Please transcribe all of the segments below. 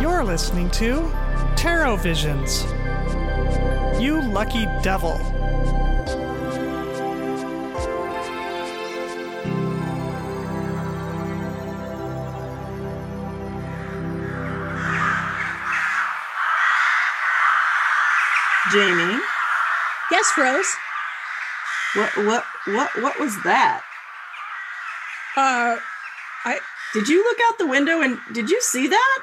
You're listening to Tarot Visions. You lucky devil. Jamie, Yes, Rose. what what what what was that? Uh, Did you look out the window and did you see that?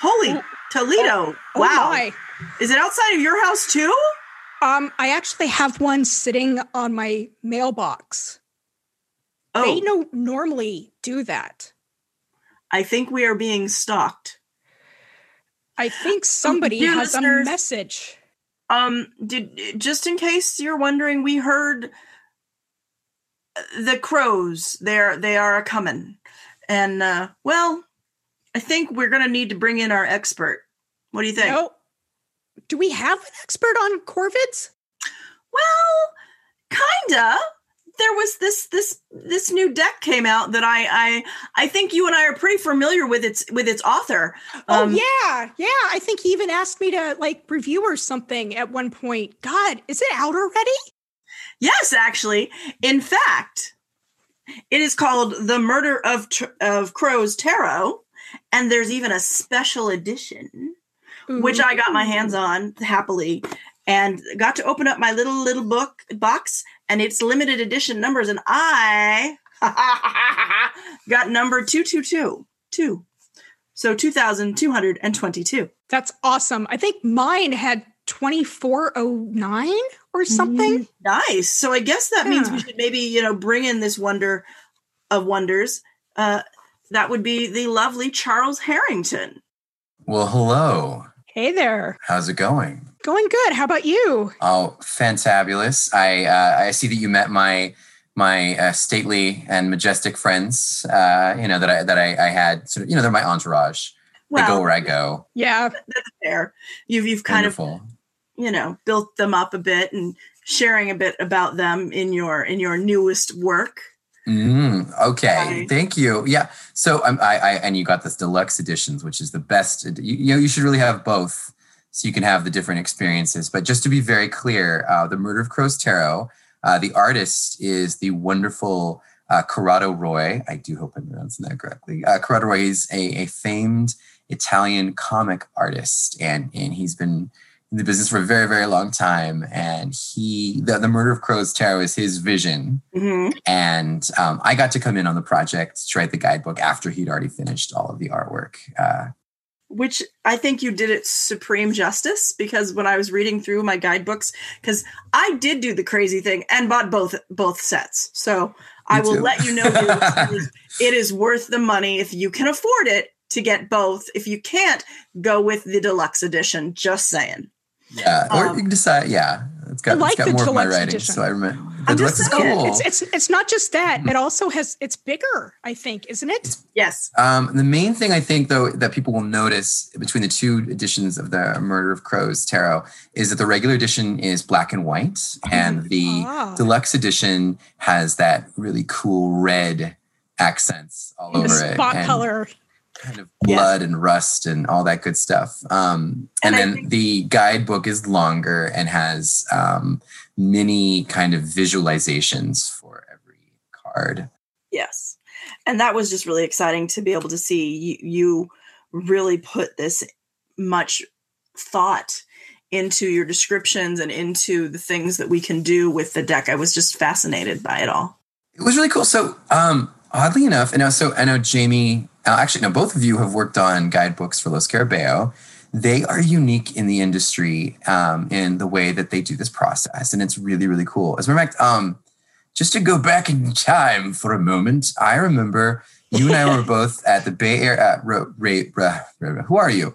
Holy Oh, Toledo! oh wow, my. is it outside of your house too? Um, I actually have one sitting on my mailbox. Oh, They no normally do that. I think we are being stalked. I think somebody dear has a message. Um, did just in case you're wondering, we heard the crows. They're they are a coming, and uh, well, I think we're gonna need to bring in our expert. What do you think? No. Do we have an expert on corvids? Well, kinda. There was this this this new deck came out that I I I think you and I are pretty familiar with its with its author. oh Um, yeah, yeah. I think he even asked me to like review or something at one point. God, is it out already? Yes, actually. In fact, it is called The Murder of of Crows Tarot, and there's even a special edition which I got my hands on happily and got to open up my little little book box and it's limited edition numbers and I got number 222 two. So 2222. That's awesome. I think mine had 2409 or something. Nice. So I guess that means we should maybe, you know, bring in this wonder of wonders. Uh that would be the lovely Charles Harrington. Well, hello. Hey there. How's it going? Going good. How about you? Oh, fantabulous! I uh, I see that you met my my uh, stately and majestic friends. Uh, you know that I that I, I had sort of you know they're my entourage. they go where I go. Yeah. that's fair. You've you've kind of Wonderful. You know built them up a bit and sharing a bit about them in your in your newest work Mm, okay, Right. thank you. Yeah. So um, I, I and you got this deluxe editions, which is the best. You, you know, you should really have both, so you can have the different experiences. But just to be very clear, uh, the Murder of Crows Tarot. Uh, the artist is the wonderful uh, Corrado Roy. I do hope I'm pronouncing that correctly. Uh, Corrado Roy is a, a famed Italian comic artist, and and he's been in the business for a very very long time. And he the, the Murder of Crows Tarot is his vision Mhm. and um, I got to come in on the project to write the guidebook after he'd already finished all of the artwork. Uh, which i think you did it supreme justice because when i was reading through my guidebooks because i did do the crazy thing and bought both both sets so i will let you know it is worth the money if you can afford it to get both if you can't go with the deluxe edition just saying yeah, or Um, you can decide. Yeah, it's got, I like it's got the more of my writing, edition. so I remember. The I'm deluxe just is saying, cool. It's it's it's not just that. It also has it's bigger, I think, isn't it? yes Um, the main thing I think, though, that people will notice between the two editions of the Murder of Crows Tarot is that the regular edition is black and white, and the Ah. deluxe edition has that really cool red accents all The over it. spot and color. Kind of Yes. blood and rust and all that good stuff. Um, and, And then think- the guidebook is longer and has um, many kind of visualizations for every card. Yes. And that was just really exciting to be able to see you, you really put this much thought into your descriptions and into the things that we can do with the deck. I was just fascinated by it all. It was really cool. So, um, oddly enough, and also I know Jamie. Uh, actually, no, both of you have worked on guidebooks for Lo Scarabeo. They are unique in the industry um, in the way that they do this process, and it's really, really cool. As a matter of fact, um, just to go back in time for a moment, I remember you and I were both at the Bay Area. Uh, Ro- Ray, Ra- Ra- who are you,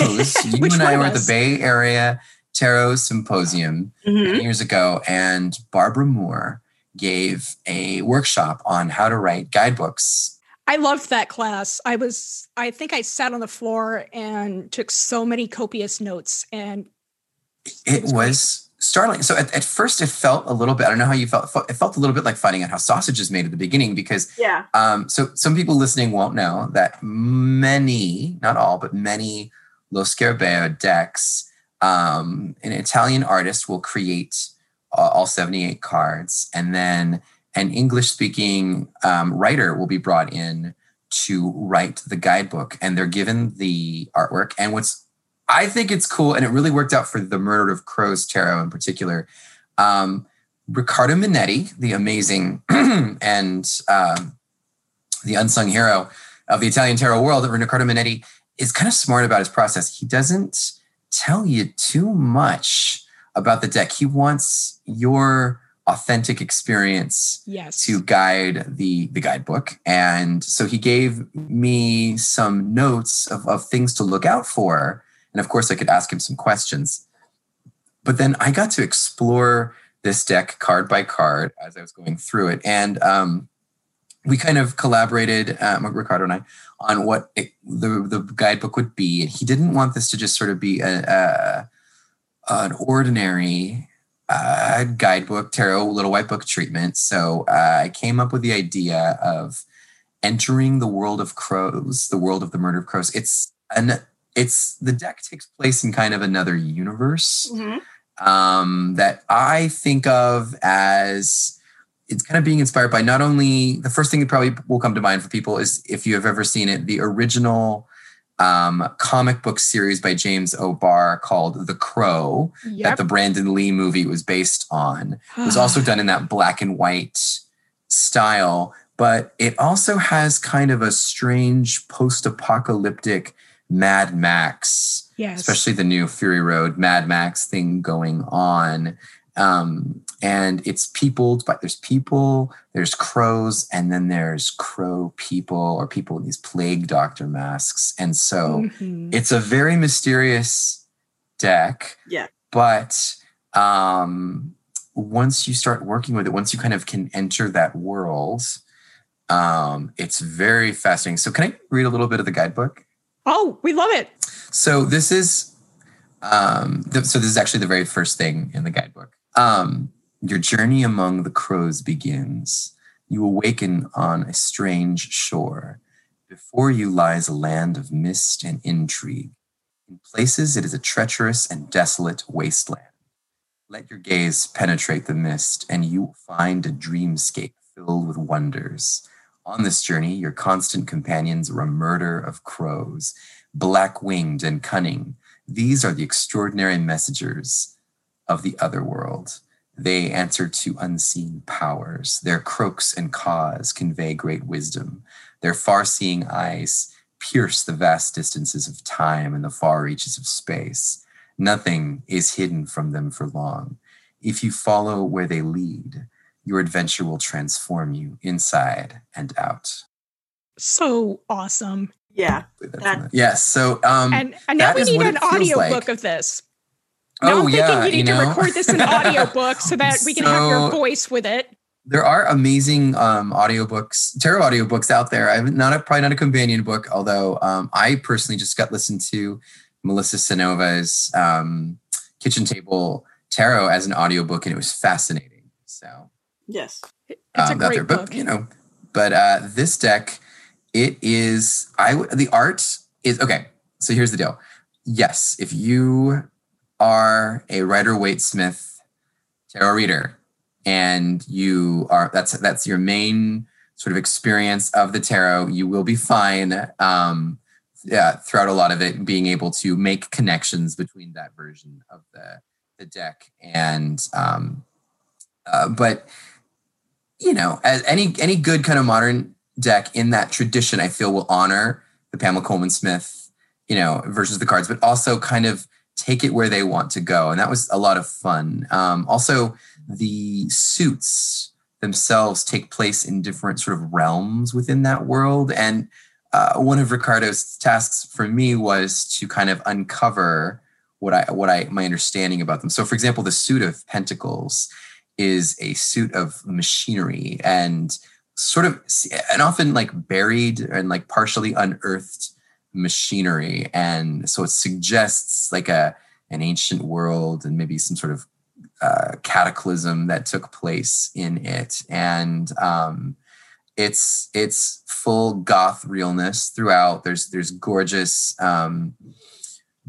Rose? You and I were at the? Bay Area Tarot Symposium Mhm. years ago, and Barbara Moore gave a workshop on how to write guidebooks. I loved that class. I was I think I sat on the floor and took so many copious notes and It was was, startling. So at, at first, it felt a little bit. I don't know how you felt. It felt a little bit like finding out how sausage is made at the beginning because Yeah. um, so some people listening won't know that many, not all, but many Lo Scarabeo decks, um, an Italian artist will create uh, all 78 cards, and then an English-speaking um, writer will be brought in to write the guidebook, and they're given the artwork. And what's I think it's cool, and it really worked out for the Murder of Crows Tarot in particular. Um, Riccardo Minetti, the amazing and um, the unsung hero of the Italian tarot world, Riccardo Minetti, is kind of smart about his process. He doesn't tell you too much about the deck. He wants your authentic experience Yes. to guide the the guidebook. And so he gave me some notes of, of things to look out for. And of course i could ask him some questions. But then i got to explore this deck card by card as i was going through it. And um, we kind of collaborated um, Riccardo and i on what it, the, the guidebook would be. And he didn't want this to just sort of be a, a an ordinary uh, guidebook, tarot, little white book treatment. So uh, I came up with the idea of entering the world of crows, the world of the murder of crows. It's an it's the deck takes place in kind of another universe Mhm. um, that I think of as it's kind of being inspired by not only the first thing that probably will come to mind for people is if you have ever seen it, the original um, comic book series by James O'Barr called The Crow that the Brandon Lee movie was based on. It was also done in that black and white style, but it also has kind of a strange post apocalyptic Mad Max, yes. especially the new Fury Road Mad Max thing going on. Um, and it's peopled, by there's people, there's crows, and then there's crow people or people in these plague doctor masks. And so Mhm. it's a very mysterious deck. Yeah. But um, once you start working with it, once you kind of can enter that world, um, it's very fascinating. So, can I read a little bit of the guidebook? Oh, we love it. So, this is um, th- so this is actually the very first thing in the guidebook. Um, your journey among the crows begins. You awaken on a strange shore. Before you lies a land of mist and intrigue. In places, it is a treacherous and desolate wasteland. Let your gaze penetrate the mist, and you will find a dreamscape filled with wonders. On this journey, your constant companions are a murder of crows, black winged and cunning. These are the extraordinary messengers of the other world. They answer to unseen powers. Their croaks and caws convey great wisdom. Their far seeing eyes pierce the vast distances of time and the far reaches of space. Nothing is hidden from them for long. If you follow where they lead, your adventure will transform you inside and out. So awesome. Yeah. That- yes. So, um, And, and now we need an it feels audio like. book of this. Now oh I'm yeah, thinking you need know? to record this in audio book so that we can have your voice with it. there are amazing um, audiobooks, tarot audiobooks out there. I'm not a, probably not a companion book, although um, I personally just got listened to Melissa Cynova's um, Kitchen Table Tarot as an audiobook, and it was fascinating. So Yes. It's a um, out great there. book. But you know, but uh, this deck, it is. I the art is okay. So here's the deal. Yes, if you are a Rider Waite Smith tarot reader, and you are that's that's your main sort of experience of the tarot, you will be fine. Um, yeah, throughout a lot of it, being able to make connections between that version of the the deck and um, uh, but you know, as any any good kind of modern deck in that tradition, I feel will honor the Pamela Colman Smith, you know, versions of the cards, but also kind of take it where they want to go, and that was a lot of fun. Um, also, the suits themselves take place in different sort of realms within that world, and uh, one of Riccardo's tasks for me was to kind of uncover what I what I my understanding about them. So, for example, the suit of Pentacles is a suit of machinery and sort of and often like buried and like partially unearthed machinery and so it suggests like a an ancient world and maybe some sort of uh, cataclysm that took place in it, and um, it's it's full goth realness throughout. There's there's gorgeous um,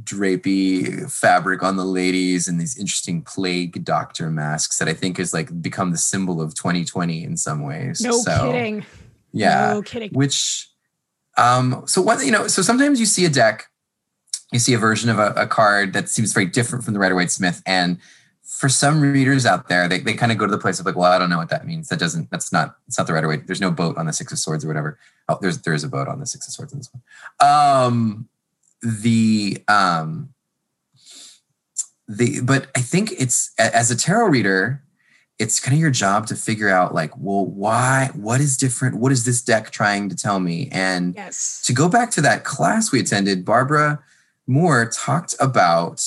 drapey fabric on the ladies and these interesting plague doctor masks that I think is like become the symbol of 2020 in some ways. No so, kidding. Yeah. No kidding. Which um so what you know, so sometimes you see a deck, you see a version of a, a card that seems very different from the Rider Waite Smith. And for some readers out there, they, they kind of go to the place of like, well, I don't know what that means. That doesn't, that's not, it's not the Rider Waite. There's no boat on the Six of Swords or whatever. Oh, there's there is a boat on the Six of Swords in this one. Um the um the but I think it's as a tarot reader, it's kind of your job to figure out like, well, why, what is different? What is this deck trying to tell me? And yes. to go back to that class we attended, Barbara Moore talked about,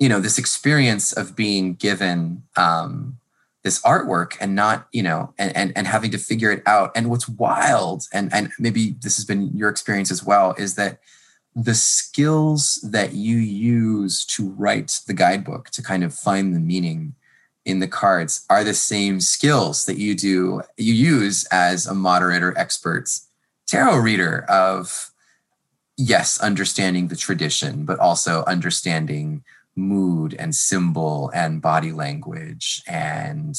you know, this experience of being given um, this artwork and not, you know, and, and and having to figure it out. And what's wild, and and maybe this has been your experience as well, is that the skills that you use to write the guidebook to kind of find the meaning in the cards are the same skills that you do you use as a moderator expert tarot reader of yes understanding the tradition but also understanding mood and symbol and body language and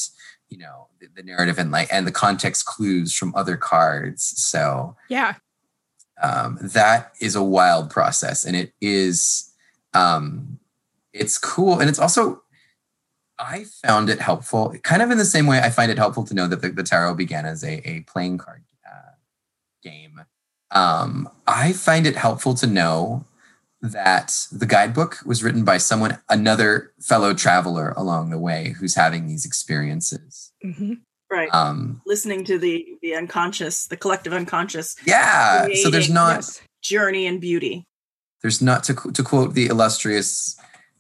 you know the, the narrative and like and the context clues from other cards so Yeah. um, that is a wild process and it is um, it's cool and it's also i found it helpful kind of in the same way i find it helpful to know that the, the tarot began as a, a playing card uh, game um, i find it helpful to know that the guidebook was written by someone another fellow traveler along the way who's having these experiences hmm Right. um, Listening to the the unconscious, the collective unconscious yeah so there's not journey and beauty. there's not to, to quote the illustrious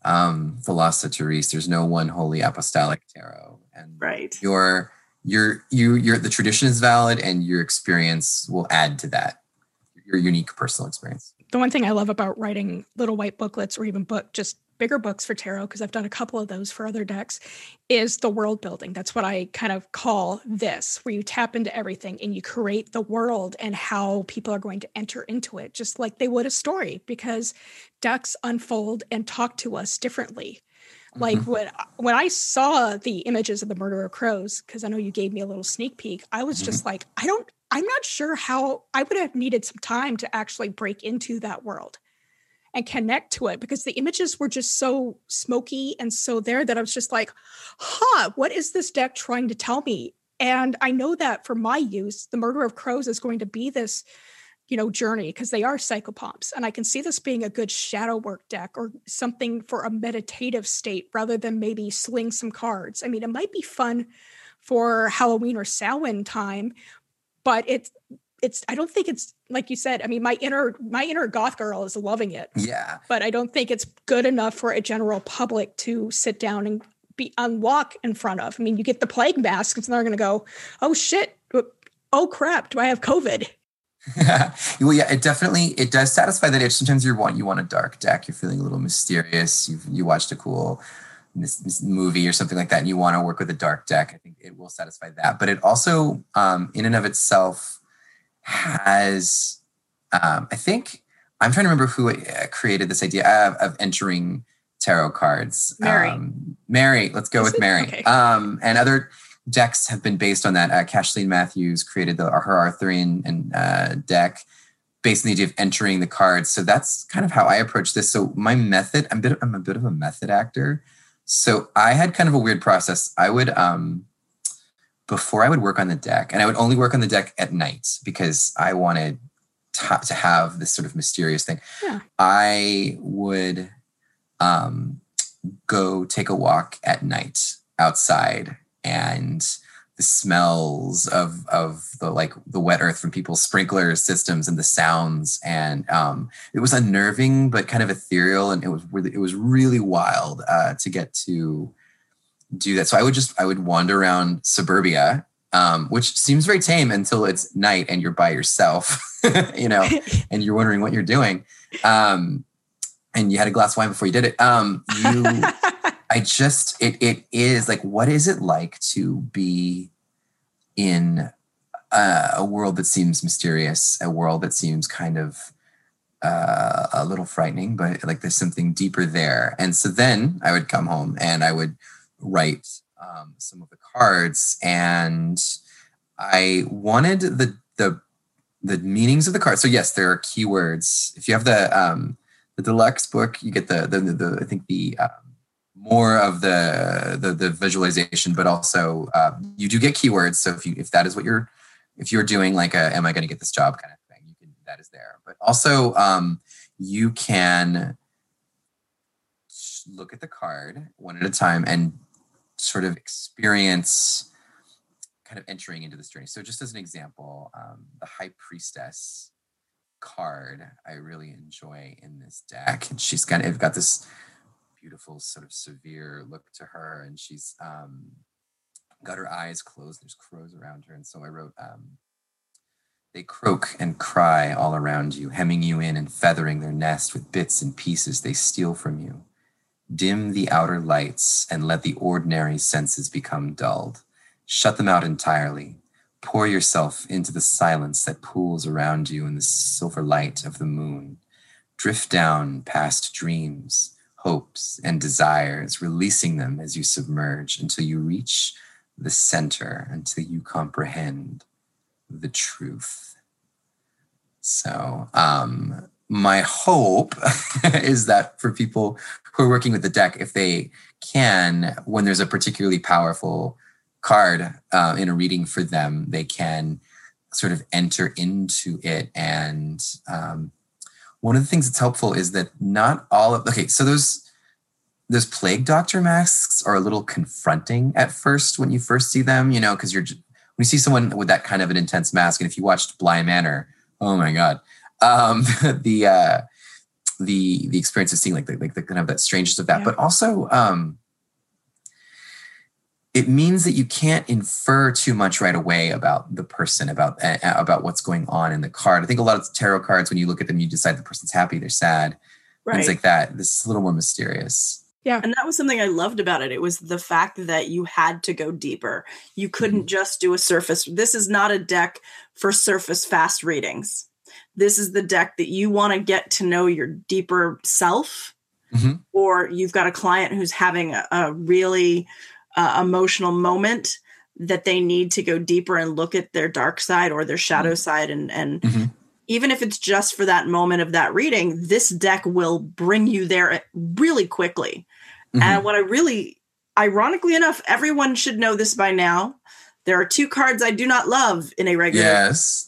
um, philosopher there's no one holy apostolic tarot. And Right. your your you your the tradition is valid and your experience will add to that your unique personal experience. The one thing I love about writing little white booklets or even book just bigger books for tarot because I've done a couple of those for other decks is the world building. That's what I kind of call this, where you tap into everything and you create the world and how people are going to enter into it, just like they would a story, because decks unfold and talk to us differently. Like Mhm. when when I saw the images of the murder of crows, because I know you gave me a little sneak peek, I was just like, I don't, I'm not sure how I would have needed some time to actually break into that world and connect to it because the images were just so smoky and so there that I was just like, huh, what is this deck trying to tell me? And I know that for my use, the murder of crows is going to be this, you know, journey because they are psychopomps. And I can see this being a good shadow work deck or something for a meditative state rather than maybe sling some cards. I mean, it might be fun for Halloween or Samhain time, but it's it's I don't think it's like you said. I mean, my inner my inner goth girl is loving it, yeah but I don't think it's good enough for a general public to sit down and be unlock in front of. I mean, you get the plague mask, and they're going to go, "Oh shit! Oh crap! Do I have COVID?" well, yeah, it definitely it does satisfy that itch. Sometimes you want you want a dark deck. You're feeling a little mysterious. You you watched a cool this, this movie or something like that, and you want to work with a dark deck. I think it will satisfy that. But it also, um, in and of itself, has um, I think I'm trying to remember who uh, created this idea of, of entering tarot cards. Mary. Um, Mary, let's go with it? Mary. Okay. Um, and other decks have been based on that. Uh, Kathleen Matthews created the, her Arthurian and uh, deck based on the idea of entering the cards. So that's kind of how I approach this. So my method, I'm a bit, I'm a bit of a method actor. So I had kind of a weird process. I would, um, before I would work on the deck, and I would only work on the deck at night because I wanted to, to have this sort of mysterious thing. Yeah. I would um, go take a walk at night outside and the smells of of the like the wet earth from people's sprinkler systems and the sounds and um, it was unnerving but kind of ethereal and it was really it was really wild uh, to get to do that. So i would just i would wander around suburbia um, which seems very tame until it's night and you're by yourself you know and you're wondering what you're doing. Um, and you had a glass of wine before you did it. Um, you I just it it is like what is it like to be in uh, a world that seems mysterious, a world that seems kind of uh, a little frightening, but like there's something deeper there. And so then I would come home and I would write um, some of the cards, and I wanted the the the meanings of the cards. So yes, there are keywords. If you have the um, the deluxe book, you get the the, the, the I think the um, more of the, the the visualization, but also uh, you do get keywords. So if you if that is what you're if you're doing like a am I going to get this job kind of thing, you can that is there. But also um, you can look at the card one at a time and sort of experience kind of entering into this journey. So just as an example, um, the High Priestess card I really enjoy in this deck, and she's kind of got this beautiful sort of severe look to her, and she's um, got her eyes closed. There's crows around her, and so I wrote. Um, they croak and cry all around you, hemming you in and feathering their nest with bits and pieces they steal from you. Dim the outer lights and let the ordinary senses become dulled. Shut them out entirely. Pour yourself into the silence that pools around you in the silver light of the moon. Drift down past dreams, hopes, and desires, releasing them as you submerge until you reach the center, until you comprehend the truth. So, um, my hope is that for people who are working with the deck, if they can, when there's a particularly powerful card uh, in a reading for them, they can sort of enter into it. And um, one of the things that's helpful is that not all of okay, so those those plague doctor masks are a little confronting at first when you first see them, you know, because you're when you see someone with that kind of an intense mask, and if you watched Bly Manor, oh my god, um, the uh, the the experience of seeing like the, like the kind of that strangeness of that, yeah. but also um, it means that you can't infer too much right away about the person about uh, about what's going on in the card. I think a lot of tarot cards, when you look at them, you decide the person's happy, they're sad, right. things like that. This is a little more mysterious. Yeah. And that was something I loved about it. It was the fact that you had to go deeper. You couldn't mm-hmm. just do a surface. This is not a deck for surface fast readings. This is the deck that you want to get to know your deeper self, mm-hmm. or you've got a client who's having a, a really uh, emotional moment that they need to go deeper and look at their dark side or their shadow mm-hmm. side and and mm-hmm even if it's just for that moment of that reading, this deck will bring you there really quickly. Mm-hmm. And what I really, ironically enough, everyone should know this by now. There are two cards I do not love in a regular. Yes.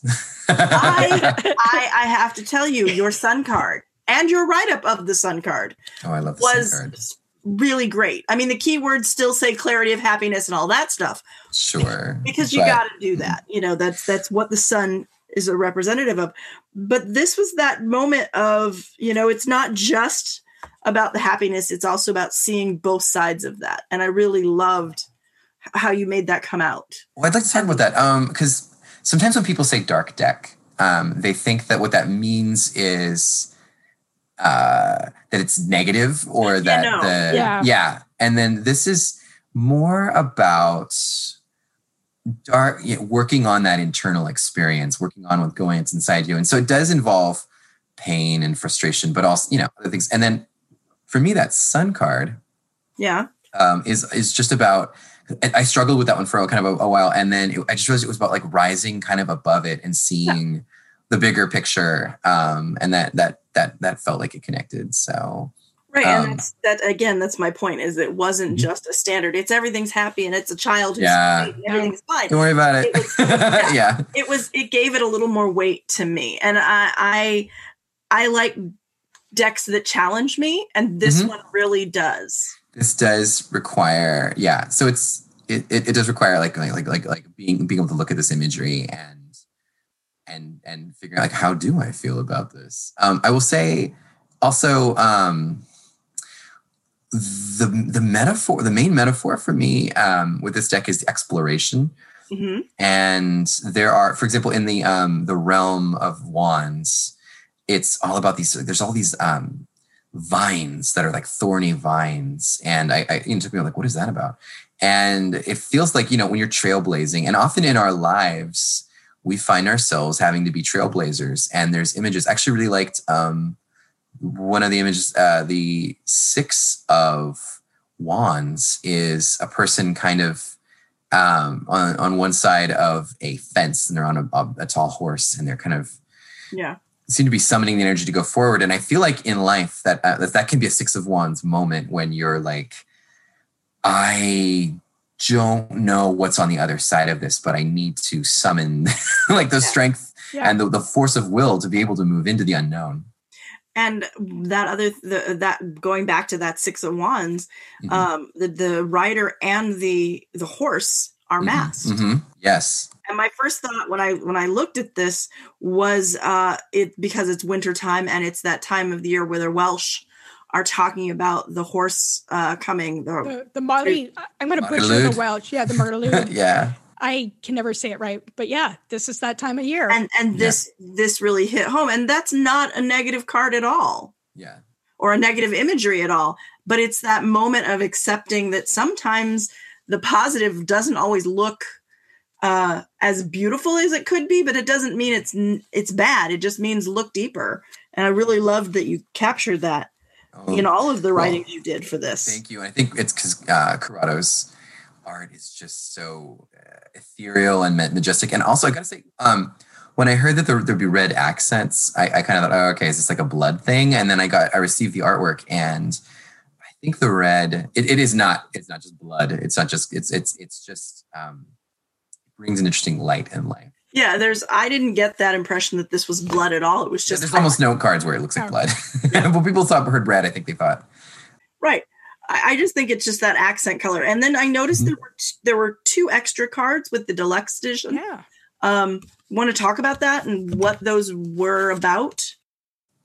I, I, I have to tell you, your Sun card and your write up of the Sun card. Oh, I love was really great. I mean, the keywords still say clarity of happiness and all that stuff. Sure. because you got to do mm-hmm. that. You know, that's that's what the Sun is a representative of. But this was that moment of, you know, it's not just about the happiness, it's also about seeing both sides of that. And I really loved how you made that come out. Well, I'd like to talk about that. Um, because sometimes when people say dark deck, um, they think that what that means is uh that it's negative or that know. the yeah. yeah. And then this is more about dark you know, working on that internal experience working on what's going on inside you and so it does involve pain and frustration but also you know other things and then for me that sun card yeah um, is is just about i struggled with that one for a kind of a, a while and then it, i just realized it was about like rising kind of above it and seeing yeah. the bigger picture um, and that that that that felt like it connected so Right, um, and that's that again. That's my point. Is it wasn't mm-hmm. just a standard. It's everything's happy and it's a child who's yeah. everything's fine. Don't worry about it. it was, yeah, yeah, it was. It gave it a little more weight to me, and I I, I like decks that challenge me, and this mm-hmm. one really does. This does require, yeah. So it's it, it, it does require like like like like being being able to look at this imagery and and and figure out like how do I feel about this. Um, I will say also um the the metaphor, the main metaphor for me um, with this deck is exploration. Mm-hmm. And there are, for example, in the um, the realm of wands, it's all about these. There's all these um, vines that are like thorny vines. And I, I it took me like, what is that about? And it feels like, you know, when you're trailblazing, and often in our lives, we find ourselves having to be trailblazers. And there's images. I actually really liked um, one of the images, uh, the six of wands is a person kind of um, on, on one side of a fence and they're on a, a, a tall horse and they're kind of Yeah. Seem to be summoning the energy to go forward. And I feel like in life that uh, that, that can be a six of wands moment when you're like, I don't know what's on the other side of this, but I need to summon like the Yeah. strength Yeah. and the, the force of will to be able to move into the unknown. And that other the, that going back to that six of wands, Mhm. um, the the rider and the the horse are Mhm. masked. Mhm. Yes. And my first thought when I when I looked at this was uh, it because it's winter time and it's that time of the year where the Welsh are talking about the horse uh, coming. The, The the Marty, I'm going to butcher the Welsh. Yeah, the Martelude. yeah. I can never say it right, but yeah, this is that time of year. and and this this really hit home, and that's not a negative card at all. Yeah. or a negative imagery at all but it's that moment of accepting that sometimes the positive doesn't always look uh as beautiful as it could be but it doesn't mean it's it's bad it just means look deeper and i really loved that you captured that Oh, in all of the well, you did for this Thank you. I think it's because uh, Corrado's art is just so uh, ethereal and majestic. And also, I gotta say, um, when I heard that there, there'd be red accents, I, I kind of thought, oh, okay, is this like a blood thing? And then I got, I received the artwork, and think the red, it, it is not, it's not just blood. It's not just, it's, it's, it's just um, brings an interesting light and life. yeah there's i didn't get that impression that this was blood at all it was Yeah, just there's almost no cards where it looks like Oh. blood. when people thought heard red, I think they thought, Right. I, I just think it's just that accent color. And then I noticed Mhm. there were t- there were two extra cards with the deluxe edition. yeah. Um, want to talk about that and what those were about?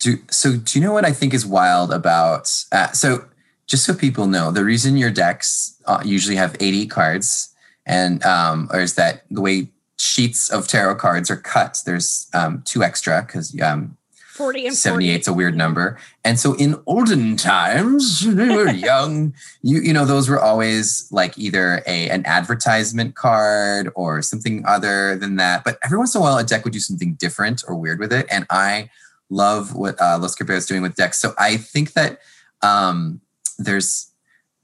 Do, so do you know what I think is wild about uh, so just so people know the reason your decks uh, usually have 80 cards and um, or is that the way sheets of tarot cards are cut there's um, two extra because um, 40 and 78 is 40. a weird number. And so in olden times when we were young you you know those were always like either a an advertisement card or something other than that. But every once in a while a deck would do something different or weird with it. And i love what uh, Los is doing with decks. So i think that um there's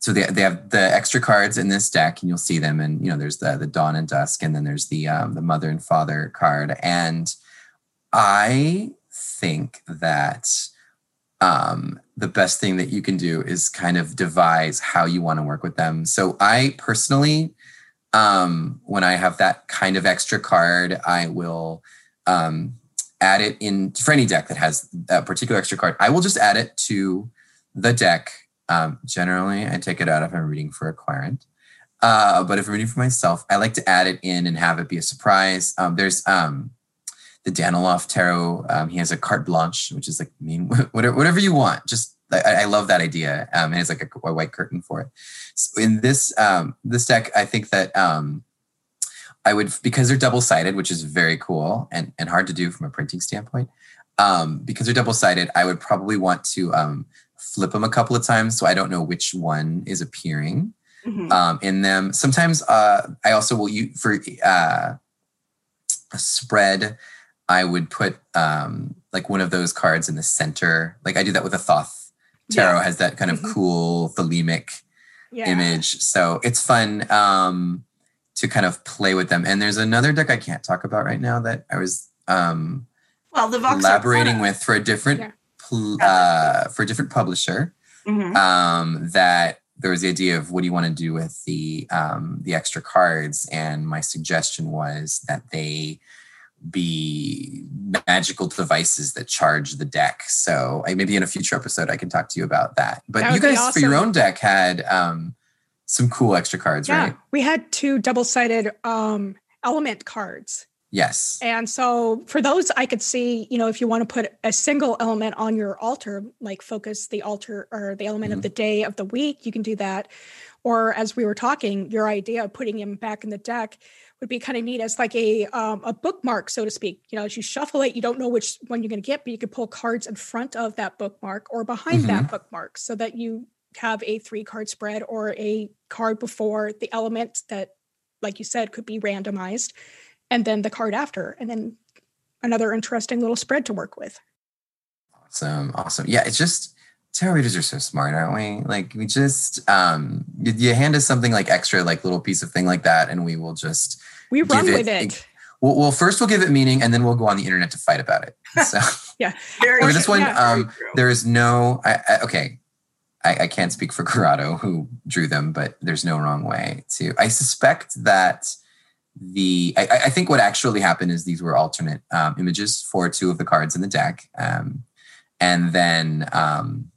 so they, they have the extra cards in this deck and you'll see them and you know there's the the dawn and dusk and then there's the um the mother and father card and i think that um, the best thing that you can do is kind of devise how you want to work with them. So I personally, um, when I have that kind of extra card, I will um, add it in for any deck that has a particular extra card. I will just add it to the deck. Um, generally, I take it out if I'm reading for a querent. Uh, but if I'm reading for myself, I like to add it in and have it be a surprise. Um, there's um, the Daniloff Tarot. Um, he has a carte blanche, which is like mean whatever, whatever you want. Just I, I love that idea. Um, and it's like a, a white curtain for it. So in this um, this deck, I think that um, I would because they're double sided, which is very cool and and hard to do from a printing standpoint. Um, because they're double sided, I would probably want to flip them a couple of times so I don't know which one is appearing Mhm. um, in them. Sometimes uh, I also will use for uh, a spread. I would put um, like one of those cards in the center. Like I do that with a Thoth tarot. Has that kind of Mhm. cool thelemic Yeah. image. So it's fun um, to kind of play with them. And there's another deck I can't talk about right now that I was um, Well, the Vox collaborating Arcana- with for a different Yeah. Uh, for a different publisher Mhm. um, that there was the idea of what do you want to do with the um, the extra cards, and my suggestion was that they be magical devices that charge the deck. So I, maybe in a future episode I can talk to you about that. But That you guys for your own deck had um, some cool extra cards, Yeah. right? We had two double sided um, element cards. Yes. And so for those, I could see, you know, if you want to put a single element on your altar, like focus the altar or the element Mhm. of the day of the week, you can do that. Or as we were talking, your idea of putting him back in the deck would be kind of neat as like a um, a bookmark, so to speak. You know, as you shuffle it, you don't know which one you're going to get, but you could pull cards in front of that bookmark or behind Mm-hmm. that bookmark, so that you have a three card spread or a card before the element that, like you said, could be randomized, and then the card after, and then another interesting little spread to work with. Awesome, awesome. Yeah, it's just tarot readers are so smart, aren't we? Like we just um you, you hand us something like extra, like little piece of thing like that, and we will just We run it- with it. well, well first we'll give it meaning, and then we'll go on the internet to fight about it. So Very for this one, Yeah. Um, there is no. I, I, okay, I, I can't speak for Corrado who drew them, but there's no wrong way to. I suspect that the. I, I- think what actually happened is these were alternate um, images for two of the cards in the deck, um, and then. Um,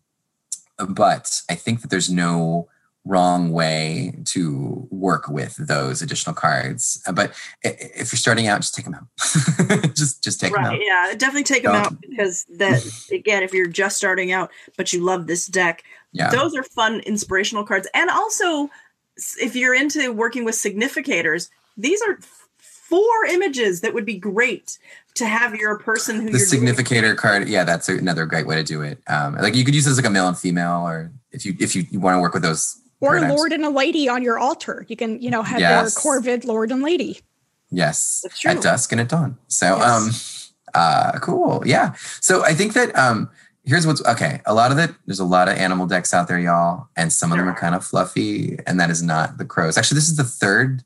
but I think that there's no wrong way to work with those additional cards. Uh, But if you're starting out, just take them out. just just take them out. yeah definitely take them Don't- out because that again if you're just starting out but you love this deck Yeah. those are fun inspirational cards and also if you're into working with significators these are four images that would be great to have your person who the you're doing- significator card yeah that's another great way to do it um like you could use it as like a male and female or if you if you, you want to work with those or paradigms. lord and a lady on your altar. You can, you know, have Yes. your Corvid lord and lady. yes at dusk and at dawn so Yes. um uh cool yeah so i think that um here's what's okay a lot of it there's a lot of animal decks out there y'all and some of them are kind of fluffy and that is not the crows actually this is the third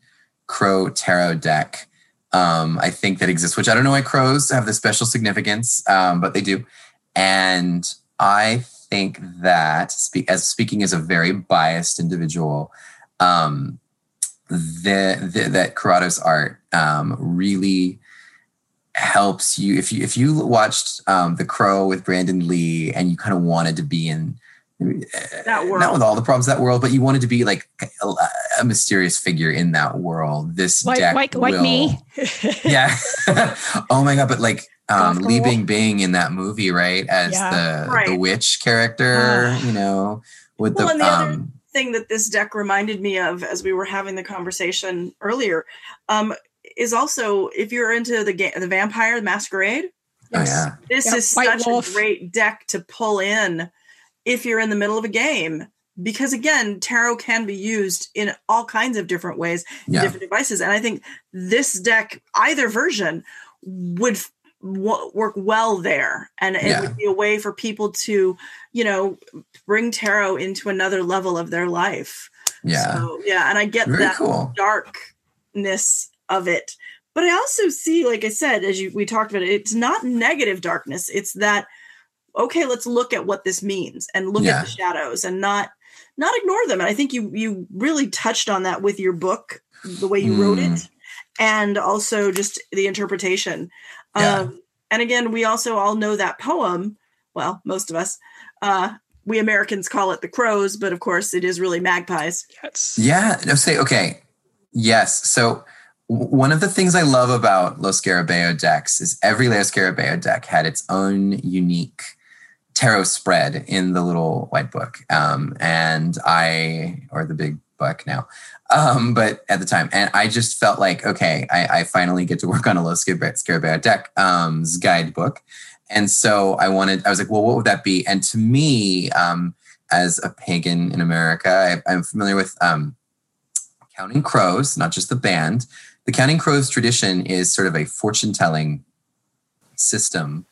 crow tarot deck um i think that exists which i don't know why crows have this special significance um but they do. And i think that as speaking as a very biased individual um the, the that Corrado's art um, really helps you if you if you watched um, The Crow with Brandon Lee and you kind of wanted to be in That world. not with all the problems of that world, but you wanted to be like a, a mysterious figure in that world. This Like, deck like, like will- me. yeah. oh my god! But like um, Goth Lee. Bing Bing in that movie, right, as Yeah. the the witch character, Ah. you know, with Well, the and the other- um, thing that this deck reminded me of as we were having the conversation earlier um, is also if you're into the game, the Vampire the Masquerade. oh yeah, This Yeah, is White such Wolf. a great deck to pull in if you're in the middle of a game. Because again, tarot can be used in all kinds of different ways, yeah, different devices. And I think this deck, either version, would w- work well there. And it Yeah. would be a way for people to, you know, bring tarot into another level of their life. yeah. So, yeah. And I get Very that cool. darkness of it. But I also see, like I said, as you we talked about it, it's not negative darkness. It's that okay, let's look at what this means and look Yeah. at the shadows and not not ignore them. And I think you you really touched on that with your book, the way you wrote Mm. it, and also just the interpretation. Yeah. Um, and again, we also all know that poem. Well, most of us. Uh, we Americans call it the crows, but of course, it is really magpies. Yes. Yeah. No, say okay. Yes. So w- one of the things I love about Los Scarabeo decks is every Los Scarabeo deck had its own unique tarot spread in the little white book. Um, and I, or the big book now, um, but at the time, and I just felt like, okay, I, I finally get to work on a Los Scarabeo deck um, guidebook. And so I wanted, I was like, well, what would that be? And to me, um, as a pagan in America, I, I'm familiar with um, Counting Crows, not just the band. The Counting Crows tradition is sort of a fortune telling system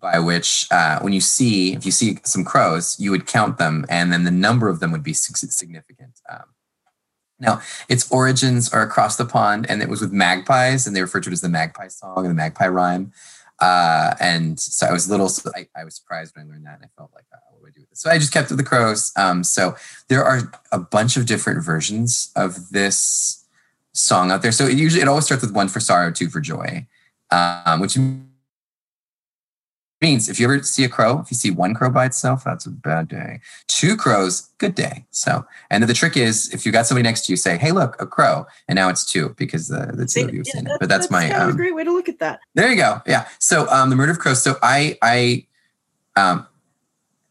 by which, uh, when you see, if you see some crows, you would count them, and then the number of them would be significant. Um, now, its origins are across the pond, and it was with magpies, and they refer to it as the magpie song and the magpie rhyme. Uh, and so I was little, I, I was surprised when I learned that, and I felt like, uh, what do I do with this? So I just kept with the crows. Um, so there are a bunch of different versions of this song out there. So it usually it always starts with one for sorrow, two for joy, um, which means if you ever see a crow, if you see one crow by itself, that's a bad day. Two crows, good day. So, and the trick is if you got somebody next to you, say, "Hey, look, a crow," and now it's two because the the two of you have Yeah, seen it. But that's, my of a um, great way to look at that. there you go. Yeah. So um, the murder of crows. So I I um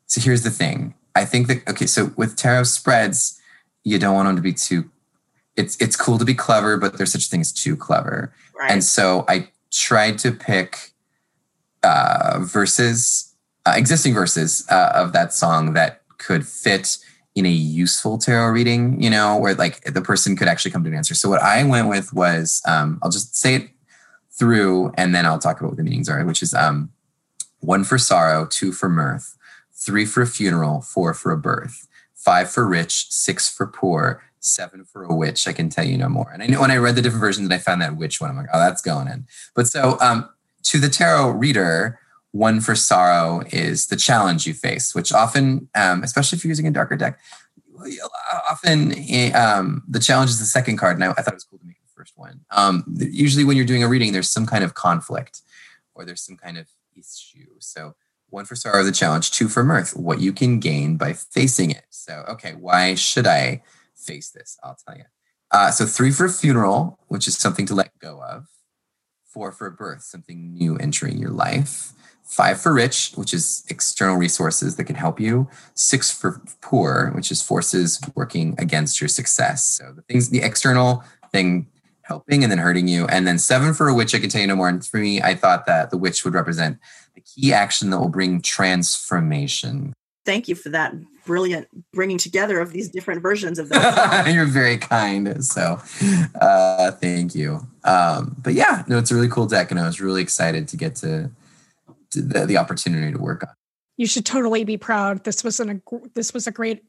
so here's the thing. I think that okay, so with tarot spreads, you don't want them to be too it's it's cool to be clever, but there's such things too clever. Right. And so I tried to pick uh, verses, uh, existing verses uh, of that song that could fit in a useful tarot reading, you know, where like the person could actually come to an answer. So what I went with was, um, I'll just say it through and then I'll talk about what the meanings are, which is um, one for sorrow, two for mirth, three for a funeral, four for a birth, five for rich, six for poor, seven for a witch. I can tell you no more. And I know when I read the different versions and I found that witch one, I'm like, oh, that's going in. But so um, to the tarot reader, one for sorrow is the challenge you face, which often, um, especially if you're using a darker deck, often um, the challenge is the second card. And I, I, thought it was cool to make the first one. Um, usually, when you're doing a reading, there's some kind of conflict or there's some kind of issue. So, one for sorrow, the challenge, two for mirth, what you can gain by facing it. So, okay, why should I face this? I'll tell you. Uh, so, three for funeral, which is something to let go of. Four for birth, something new entering your life. Five for rich, which is external resources that can help you. Six for poor, which is forces working against your success. So the things, the external thing helping and then hurting you. And then seven for a witch, I can tell you no more. And for me, I thought that the witch would represent the key action that will bring transformation. Thank you for that brilliant bringing together of these different versions of that. You're very kind. So uh, thank you. Um, but yeah, no, it's a really cool deck. And I was really excited to get to the, the opportunity to work on. You should totally be proud. This was an a this was a great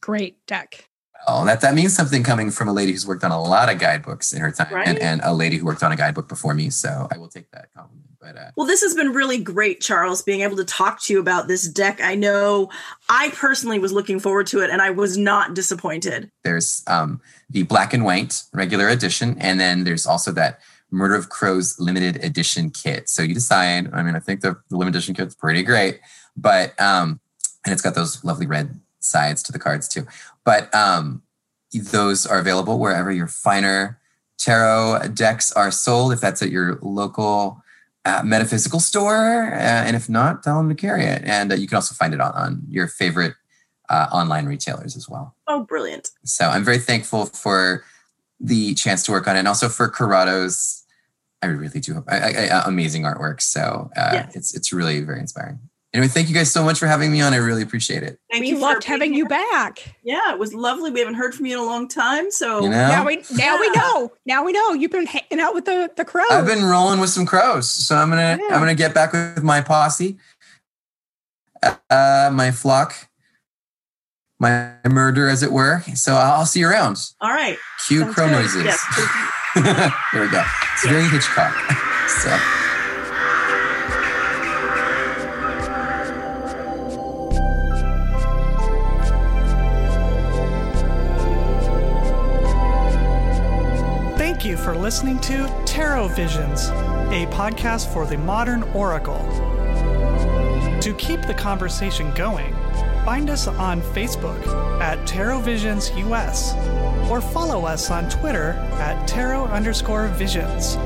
great deck. Oh, that that means something coming from a lady who's worked on a lot of guidebooks in her time, right? and, and a lady who worked on a guidebook before me. So I will take that compliment. But uh, well, this has been really great, Charles, being able to talk to you about this deck. I know I personally was looking forward to it, and I was not disappointed. There's um, the black and white regular edition, and then there's also that Murder of Crows limited edition kit. So you decide. I mean, I think the, the limited edition kit's pretty great, but um, and it's got those lovely red sides to the cards too. But um, those are available wherever your finer tarot decks are sold. If that's at your local uh, metaphysical store, uh, and if not, tell them to carry it. And uh, you can also find it on, on your favorite uh, online retailers as well. Oh, brilliant! So I'm very thankful for the chance to work on it, and also for Corrado's I really do. I, I, I, amazing artwork. So uh, yes. it's it's really very inspiring. Anyway, thank you guys so much for having me on. I really appreciate it. Thank we loved having you back. Yeah, it was lovely. We haven't heard from you in a long time, so you know? now we now yeah. we know. Now we know you've been hanging out with the the crows. I've been rolling with some crows, so I'm gonna yeah. I'm gonna get back with my posse, uh, my flock, my murder, as it were. So I'll see you around. All right. Cue Sounds crow good. noises. Yes. Here we go. It's very Hitchcock. so. You for listening to Tarot Visions, a podcast for the modern oracle. To keep the conversation going, find us on Facebook at Tarot Visions US or follow us on Twitter at tarot underscore visions.